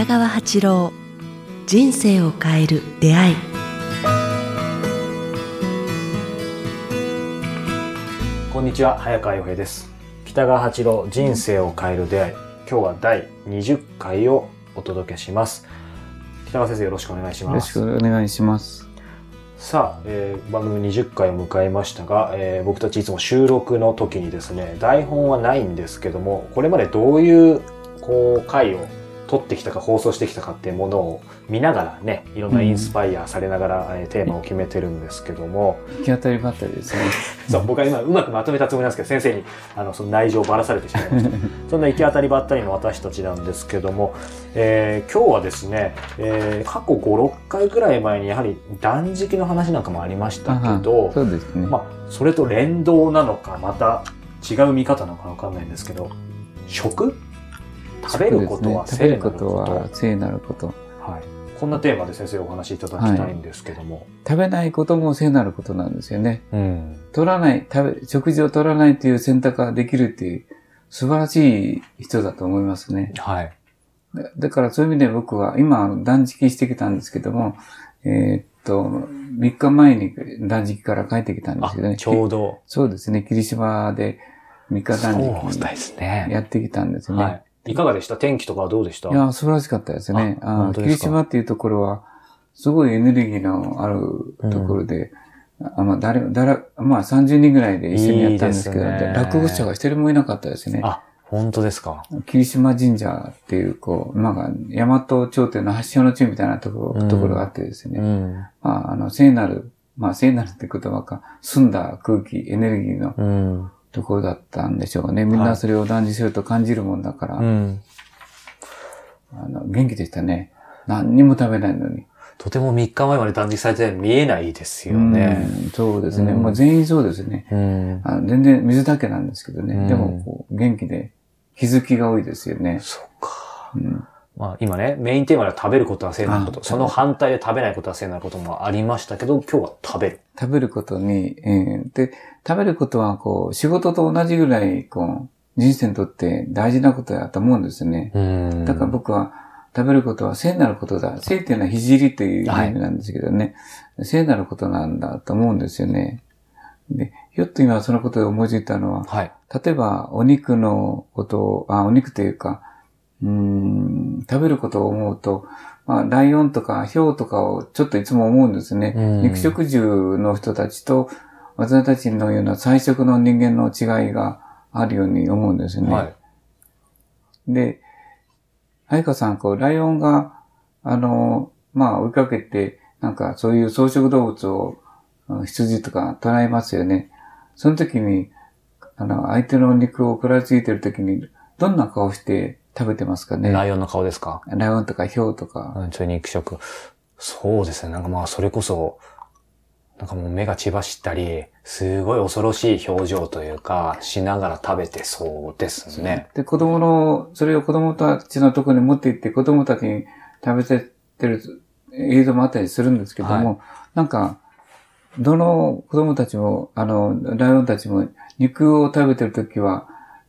北川八郎人生を変える出会い。こんにちは早川洋平です。北川八郎人生を変える出会い。今日は第20回をお届けします。北川先生よろしくお願いしよろしますくお願いします。さあ、えー番組20回を迎えましたが、えー僕たちいつも収録の時にですね台本はないんですけどもこれまでどういうこう回を撮ってきたか放送してきたかっていうものを見ながらねいろんなインスパイアされながら、えーテーマを決めてるんですけども、行き当たりばったりですね。そう僕は今うまくまとめたつもりなんですけど先生にあのその内情をばらされてしまいました そんな行き当たりばったりの私たちなんですけども、えー今日はですね、えー過去56回ぐらい前にやはり断食の話なんかもありましたけどそうですね。まあそれと連動なのかまた違う見方なのかわかんないんですけど食食べることは聖なること聖なること。はい、こんなテーマで先生お話しいただきたいんですけども、食べないことも聖なることなんですよね。うん取らない、食べ、食事を取らないという選択ができるっていう素晴らしい人だと思いますね。はいだだからそういう意味で僕は今断食してきたんですけども、えーっと、3日前に断食から帰ってきたんですあけどね。ちょうどそうですね。霧島で3日断食ですねやってきたんですね。はい。いかがでした？天気とかはどうでした？いや、素晴らしかったですね。ああ霧島っていうところは、すごいエネルギーのあるところで、あまあ、誰、誰、まあ30人ぐらいで一緒にやったんですけど、いいね落語者が一人もいなかったですね。あ、本当ですか？霧島神社っていう、こう、まあ、大和朝廷の発祥の地みたいなところ,、うんところがあってですね。ん。まあ、あの、聖なる、まあ、聖なるって言葉か、澄んだ空気、エネルギーのうん。ところだったんでしょうね。みんはないそれを断じすると感じるもんだから、うん。あの元気でしたね。何にも食べないのに。とても3日前まで断食されて見えないですよね。うんそうですね。うんもう全員そうですね。うん。あの全然水だけなんですけどね。うんでもこう、元気で気づきが多いですよね。そっか。うんまあ今ね、メインテーマで食べることは聖なること。あその反対で食べないことは聖なることもありましたけど、今日は食べる。食べることに、えーで、食べることはこう、仕事と同じぐらい、こう、人生にとって大事なことだと思うんですね。うんだから僕は、食べることは聖なることだ。聖っていうのは聖りという意味なんですけどね。聖なることなんだと思うんですよね。で、ひょっと今そのことで思いついたのは、はい。例えばお肉のことを、あ、お肉というか、うーん、食べることを思うと、まあ、ライオンとかヒョウとかをちょっといつも思うんですね。うん肉食獣の人たちと私たちのような菜食の人間の違いがあるように思うんですね。はい。で、愛花さん、こう、ライオンが、あの、まあ、追いかけて、なんか、そういう草食動物を、うん羊とか捉えますよね。その時に、あの、相手の肉を食らいついてる時に、どんな顔して食べてますかね？ライオンの顔ですか？ライオンとかヒョウとか。うん、ちょい肉食。そうですね。なんかまあ、それこそ、なんかもう目が血走ったり、すごい恐ろしい表情というか、しながら食べてそうですね。で、子供の、それを子供たちのところに持って行って、子供たちに食べてってる映像もあったりするんですけども、なんか、どの子供たちも、あの、ライオンたちも肉を食べてるときは、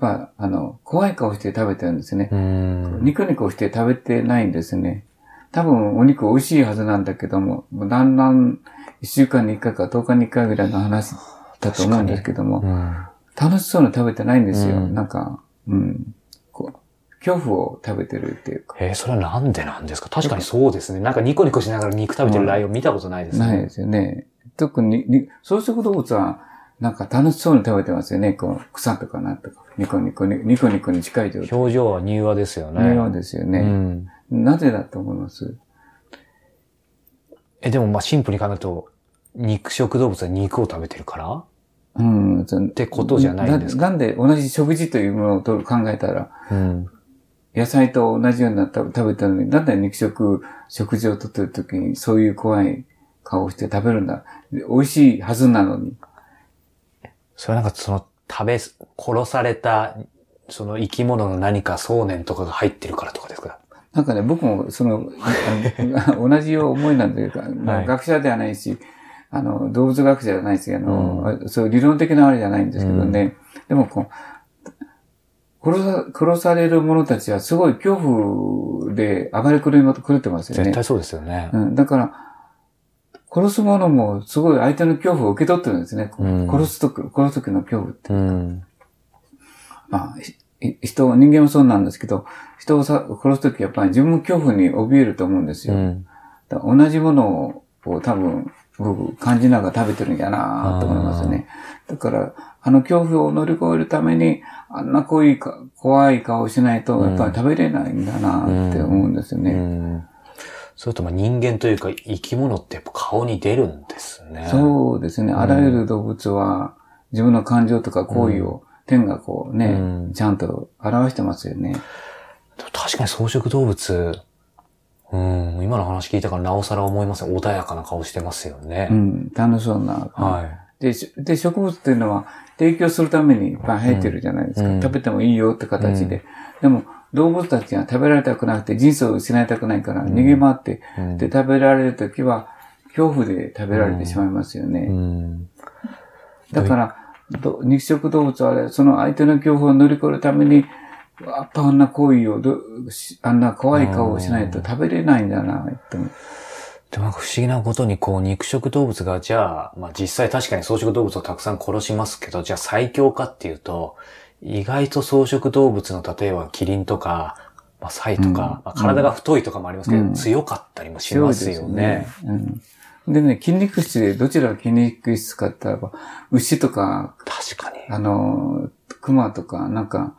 やっぱ、あの、怖い顔して食べてるんですね。うん。ニコニコして食べてないんですね。多分お肉美味しいはずなんだけども、もうだんだん1週間に1回か10日に1回ぐらいの話だと思うんですけども、うん。楽しそうに食べてないんですよ。うんなんか、うん。こう、恐怖を食べてるっていうか。えー、それはなんでなんですか？確かにそうですね。なんかニコニコしながら肉食べてるライオン見たことないですね。ないですよね。特に、に草食動物は、なんか楽しそうに食べてますよね。こう、草とかなんとか。ニコニコに、ニコニコに近い状態。表情は柔和ですよね。平和ですよね。うん。なぜだと思います？え、でもまあシンプルに考えると、肉食動物は肉を食べてるから？っうん。ってことじゃないんですか？なんで同じ食事というものをと考えたら、うん。野菜と同じような食べ食べたのに、なんで肉食、食事をとってる時にそういう怖い顔をして食べるんだ？で美味しいはずなのに。それはなんかその食べ、殺された、その生き物の何か想念とかが入ってるからとかですか？なんかね、僕もその、同じ思いなんというか、まあ学者ではないし、あの、動物学者じゃないし、あの、そういう理論的なあれじゃないんですけどね。でもこう、殺さ、殺される者たちはすごい恐怖で暴れ狂いま狂ってますよね。絶対そうですよね。うん、だから、殺す者もすごい相手の恐怖を受け取ってるんですね。うん殺すとき、殺すときの恐怖って。うん。まあ、人、人間もそうなんですけど、人をさ殺すときやっぱり自分も恐怖に怯えると思うんですよ。うん。同じものを多分、僕感じながら食べてるんやなと思いますよね。だから、あの恐怖を乗り越えるために、あんな怖いか怖い顔をしないと、やっぱり食べれないんだなって思うんですようね。ん。それとまあ人間というか生き物ってやっぱ顔に出るんですね。そうですね。あらゆる動物は自分の感情とか行為を天がこうね、うんちゃんと表してますよね。確かに草食動物、うん、今の話聞いたからなおさら思いますね。穏やかな顔してますよね。うん、楽しそうな。はい。で、しで、植物っていうのは提供するためにいっぱい生えてるじゃないですか。うん食べてもいいよって形で。でも、動物たちが食べられたくなくて人生を失いたくないから逃げ回って、うんで、食べられるときは恐怖で食べられてしまいますよね。うん。だから、ど肉食動物はその相手の恐怖を乗り越えるために、やっぱあんな行為をど、しあんな怖い顔をしないと食べれないんだな、って思う。でも不思議なことに、こう、肉食動物が、じゃあ、まあ実際確かに草食動物をたくさん殺しますけど、じゃあ最強かっていうと、意外と草食動物の、例えばキリンとか、まあサイとか、うんまあ、体が太いとかもありますけど、うん強かったりもしますよね。うん。でね、筋肉質でどちらが筋肉質かって言ったらば、牛とか、確かに。あの、熊とか、なんか、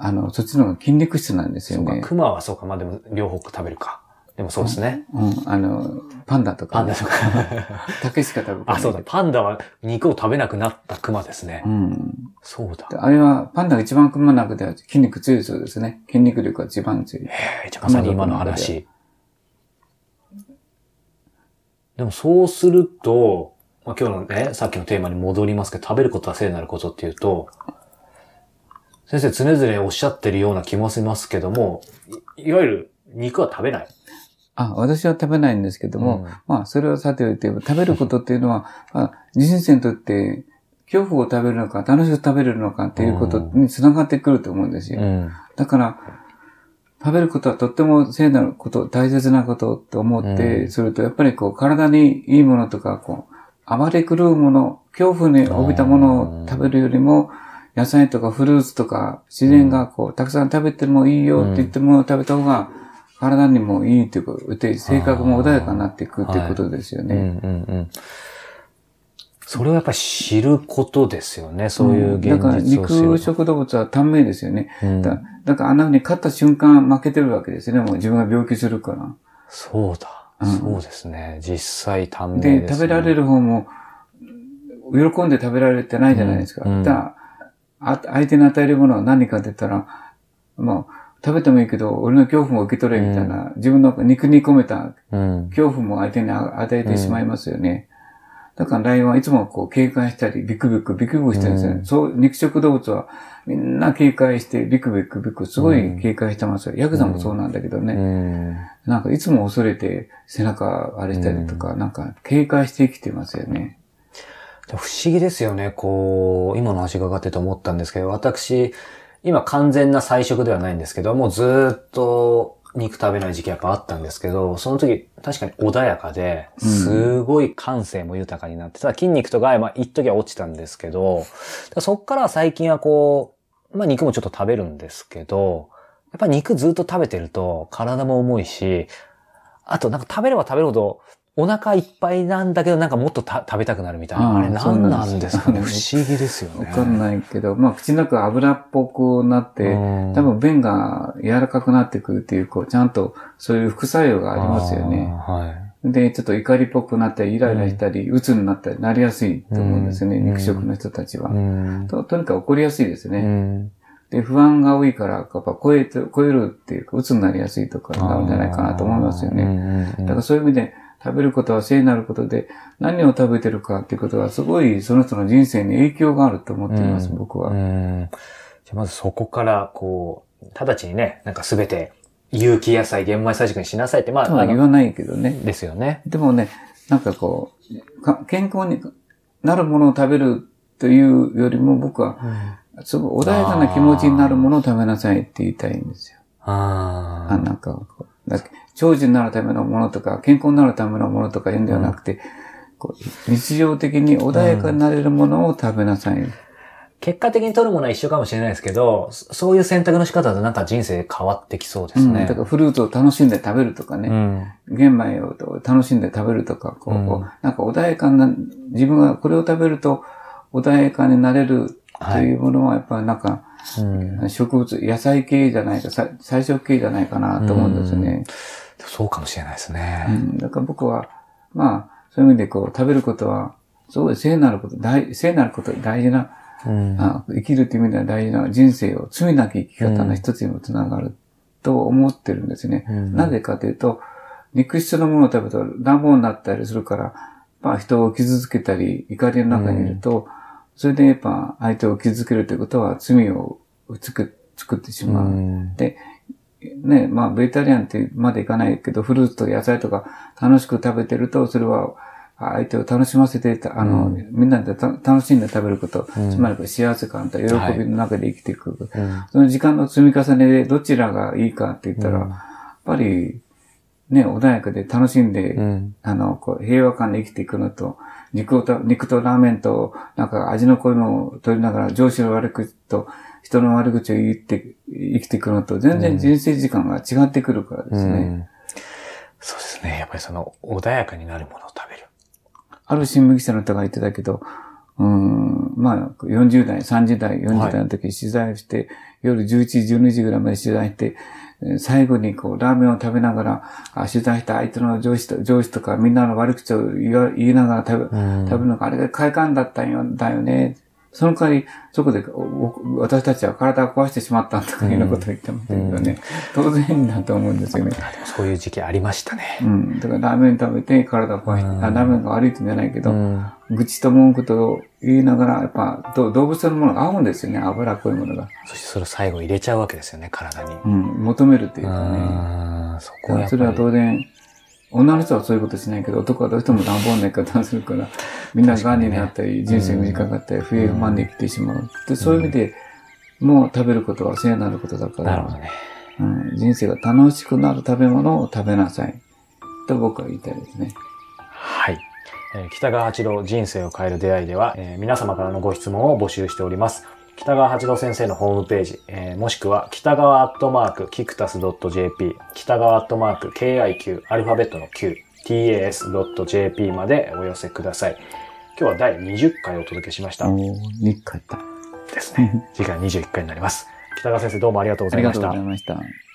あの、そっちの方が筋肉質なんですよそう。熊はそうか、まあでも両方食べるか。でもそうですね。うん、あの、パンダとか、パンダとか。竹しか食べてない。あ、そうだ。パンダは肉を食べなくなった熊ですね。うん。そうだ。であれは、パンダが一番熊の中では筋肉強いそうですね。筋肉力が一番強い。ええじゃあまさに今の話。でもそうすると、まあ、今日のね、さっきのテーマに戻りますけど、食べることは聖なることっていうと、先生常々おっしゃってるような気もしますけども、いいわゆる肉は食べない。あ、私は食べないんですけども、うんまあ、それはさておいて、食べることっていうのは、まあ、人生にとって、恐怖を食べるのか、楽しく食べるのかっていうことにつながってくると思うんですよ。ん。だから、食べることはとっても聖なること、大切なことと思って、うんすると、やっぱりこう、体にいいものとか、こう、暴れ狂うもの、恐怖に帯びたものを食べるよりも、野菜とかフルーツとか、自然がこう、たくさん食べてもいいよって言ってものを食べた方が、体にもいいということで、性格も穏やかになっていくっていうことですようん、ね。うん、うん。それをやっぱり知ることですよね。そういう現だから実を知る。肉食動物は短命ですよね。うんだだからあんな風に勝った瞬間負けてるわけですよね。もう自分が病気するから。そうだ。うんそうですね。実際短命で、です、ね。食べられる方も、喜んで食べられてないじゃないですか。うんうんだからあ相手に与えるものは何かって言ったら、もう、食べてもいいけど、俺の恐怖も受け取れみたいな、自分の肉に込めたうん。恐怖も相手に与えてしまいますよね。だからライオンはいつもこう警戒したり、ビクビク、ビクビクしてるんですよね。うんそう、肉食動物はみんな警戒して、ビクビクビク、すごい警戒してますよ。ヤクザもそうなんだけどね。うん。なんかいつも恐れて背中荒れしたりとか、なんか警戒して生きてますよね。不思議ですよね。こう、今の話伺ってて思ったんですけど、私、今完全な菜食ではないんですけど、もうずーっと肉食べない時期やっぱあったんですけど、その時確かに穏やかで、うんすごい感性も豊かになって、ただ筋肉とか、まあ一時は落ちたんですけど、そっから最近はこう、まあ肉もちょっと食べるんですけど、やっぱ肉ずっと食べてると体も重いし、あとなんか食べれば食べるほどお腹いっぱいなんだけどなんかもっとた食べたくなるみたいな。あれ何なんですかね？不思議ですよね。わかんないけど、まあ口の中油っぽくなって、うん多分便が柔らかくなってくるっていう、こう、ちゃんとそういう副作用がありますよね。はい。で、ちょっと怒りっぽくなったり、イライラしたり、鬱になったり、なりやすいと思うんですよね、うん肉食の人たちは。うんととにかく怒りやすいですうね。んで、不安が多いから、やっぱ超えて、超えるっていうか、鬱になりやすいとかなるんじゃないかなと思いますよね。ねだからそういう意味で、食べることは聖なることで、何を食べてるかっていうことは、すごいその人の人生に影響があると思っています、うん僕は。うんじゃあまずそこから、こう、直ちにね、なんかすべて有機野菜、玄米菜食にしなさいって、まあ、言わないけどね。ですよね。でもね、なんかこう、か健康になるものを食べるというよりも僕は、すごい穏やかな気持ちになるものを食べなさいって言いたいんですよ。ああなんかこう、だ長寿になるためのものとか、健康になるためのものとか言うんではなくて、こう日常的に穏やかになれるものを食べなさい。結果的に取るものは一緒かもしれないですけど、そそういう選択の仕方だとなんか人生変わってきそうですうん、ね。だからフルーツを楽しんで食べるとかね、うん。玄米を楽しんで食べるとか、こう、うんなんか穏やかな、自分がこれを食べると穏やかになれるというものは、やっぱりなんか、うん。植物、野菜系じゃないか、さ菜食系じゃないかなと思うんですよね。そうかもしれないですうね。ん、だから僕は、まあ、そういう意味でこう、食べることは、すごい聖なること、大聖なること、大事な、うん。あ生きるという意味では大事な人生を、罪なき生き方の一つにもつながると思ってるんですね。うんなぜかというと、肉質のものを食べると乱暴になったりするから、まあ人を傷つけたり、怒りの中にいると、それでやっぱ相手を傷つけるということは罪を作く作ってしまう。うんで、ね、まあ、ベジタリアンってまでいかないけど、フルーツと野菜とか楽しく食べてると、それは相手を楽しませて、あの、うん。みんなでた楽しんで食べること、うん。つまりこう幸せ感と喜びの中で生きていく。うん。その時間の積み重ねでどちらがいいかって言ったら、うん。やっぱり、ね、穏やかで楽しんで、うん。あの、こう、平和感で生きていくのと、肉をた、肉とラーメンと、なんか味の濃いものを取りながら、上司の悪口と、人の悪口を言って、生きていくのと、全然人生時間が違ってくるからですね。うんそうですね。やっぱりその穏やかになるものを食べる。ある新聞記者の方が言ってたけど、うん、まあ、40代、30代、40代の時取材をして、夜11時、12時ぐらいまで取材して、えー最後にこう、ラーメンを食べながら、あ取材した相手の上司と、上司とかみんなの悪口を言いながら食べ、うん食べるのがあれが快感だったんよ、だよね。その代わり、そこで私たちは体を壊してしまったとかいうようなことを言ってましたけどね、当然だと思うんですよね。そういう時期ありましたね。うん。だからラーメン食べて体を壊して、うんあラーメンが悪いってんじゃないけど、うん愚痴と文句と言いながら、やっぱど動物のものが合うんですよね、脂っこいものが。そしてそれを最後入れちゃうわけですよね、体に。うん、求めるっていうかね。うんそこはそれは当然、女の人はそういうことしないけど、男はどうしても乱暴な生き方をするから、みんながんになったり、人生短かったり、不平不満で生きてしまう。で、そういう意味で、もう食べることは聖なることだから、なるほどね。うん、人生が楽しくなる食べ物を食べなさい。と僕は言いたいですね。はい。えー北川八郎人生を変える出会いでは、えー皆様からのご質問を募集しております。北川八郎先生のホームページ、えーもしくは北川アットマークキクタス .jp、北川アットマーク KIQ、アルファベットの Q、tas.jp までお寄せください。今日は第20回お届けしました。おー、日回った。ですね。次回21回になります。北川先生どうもありがとうごありがとうざいました。ございました。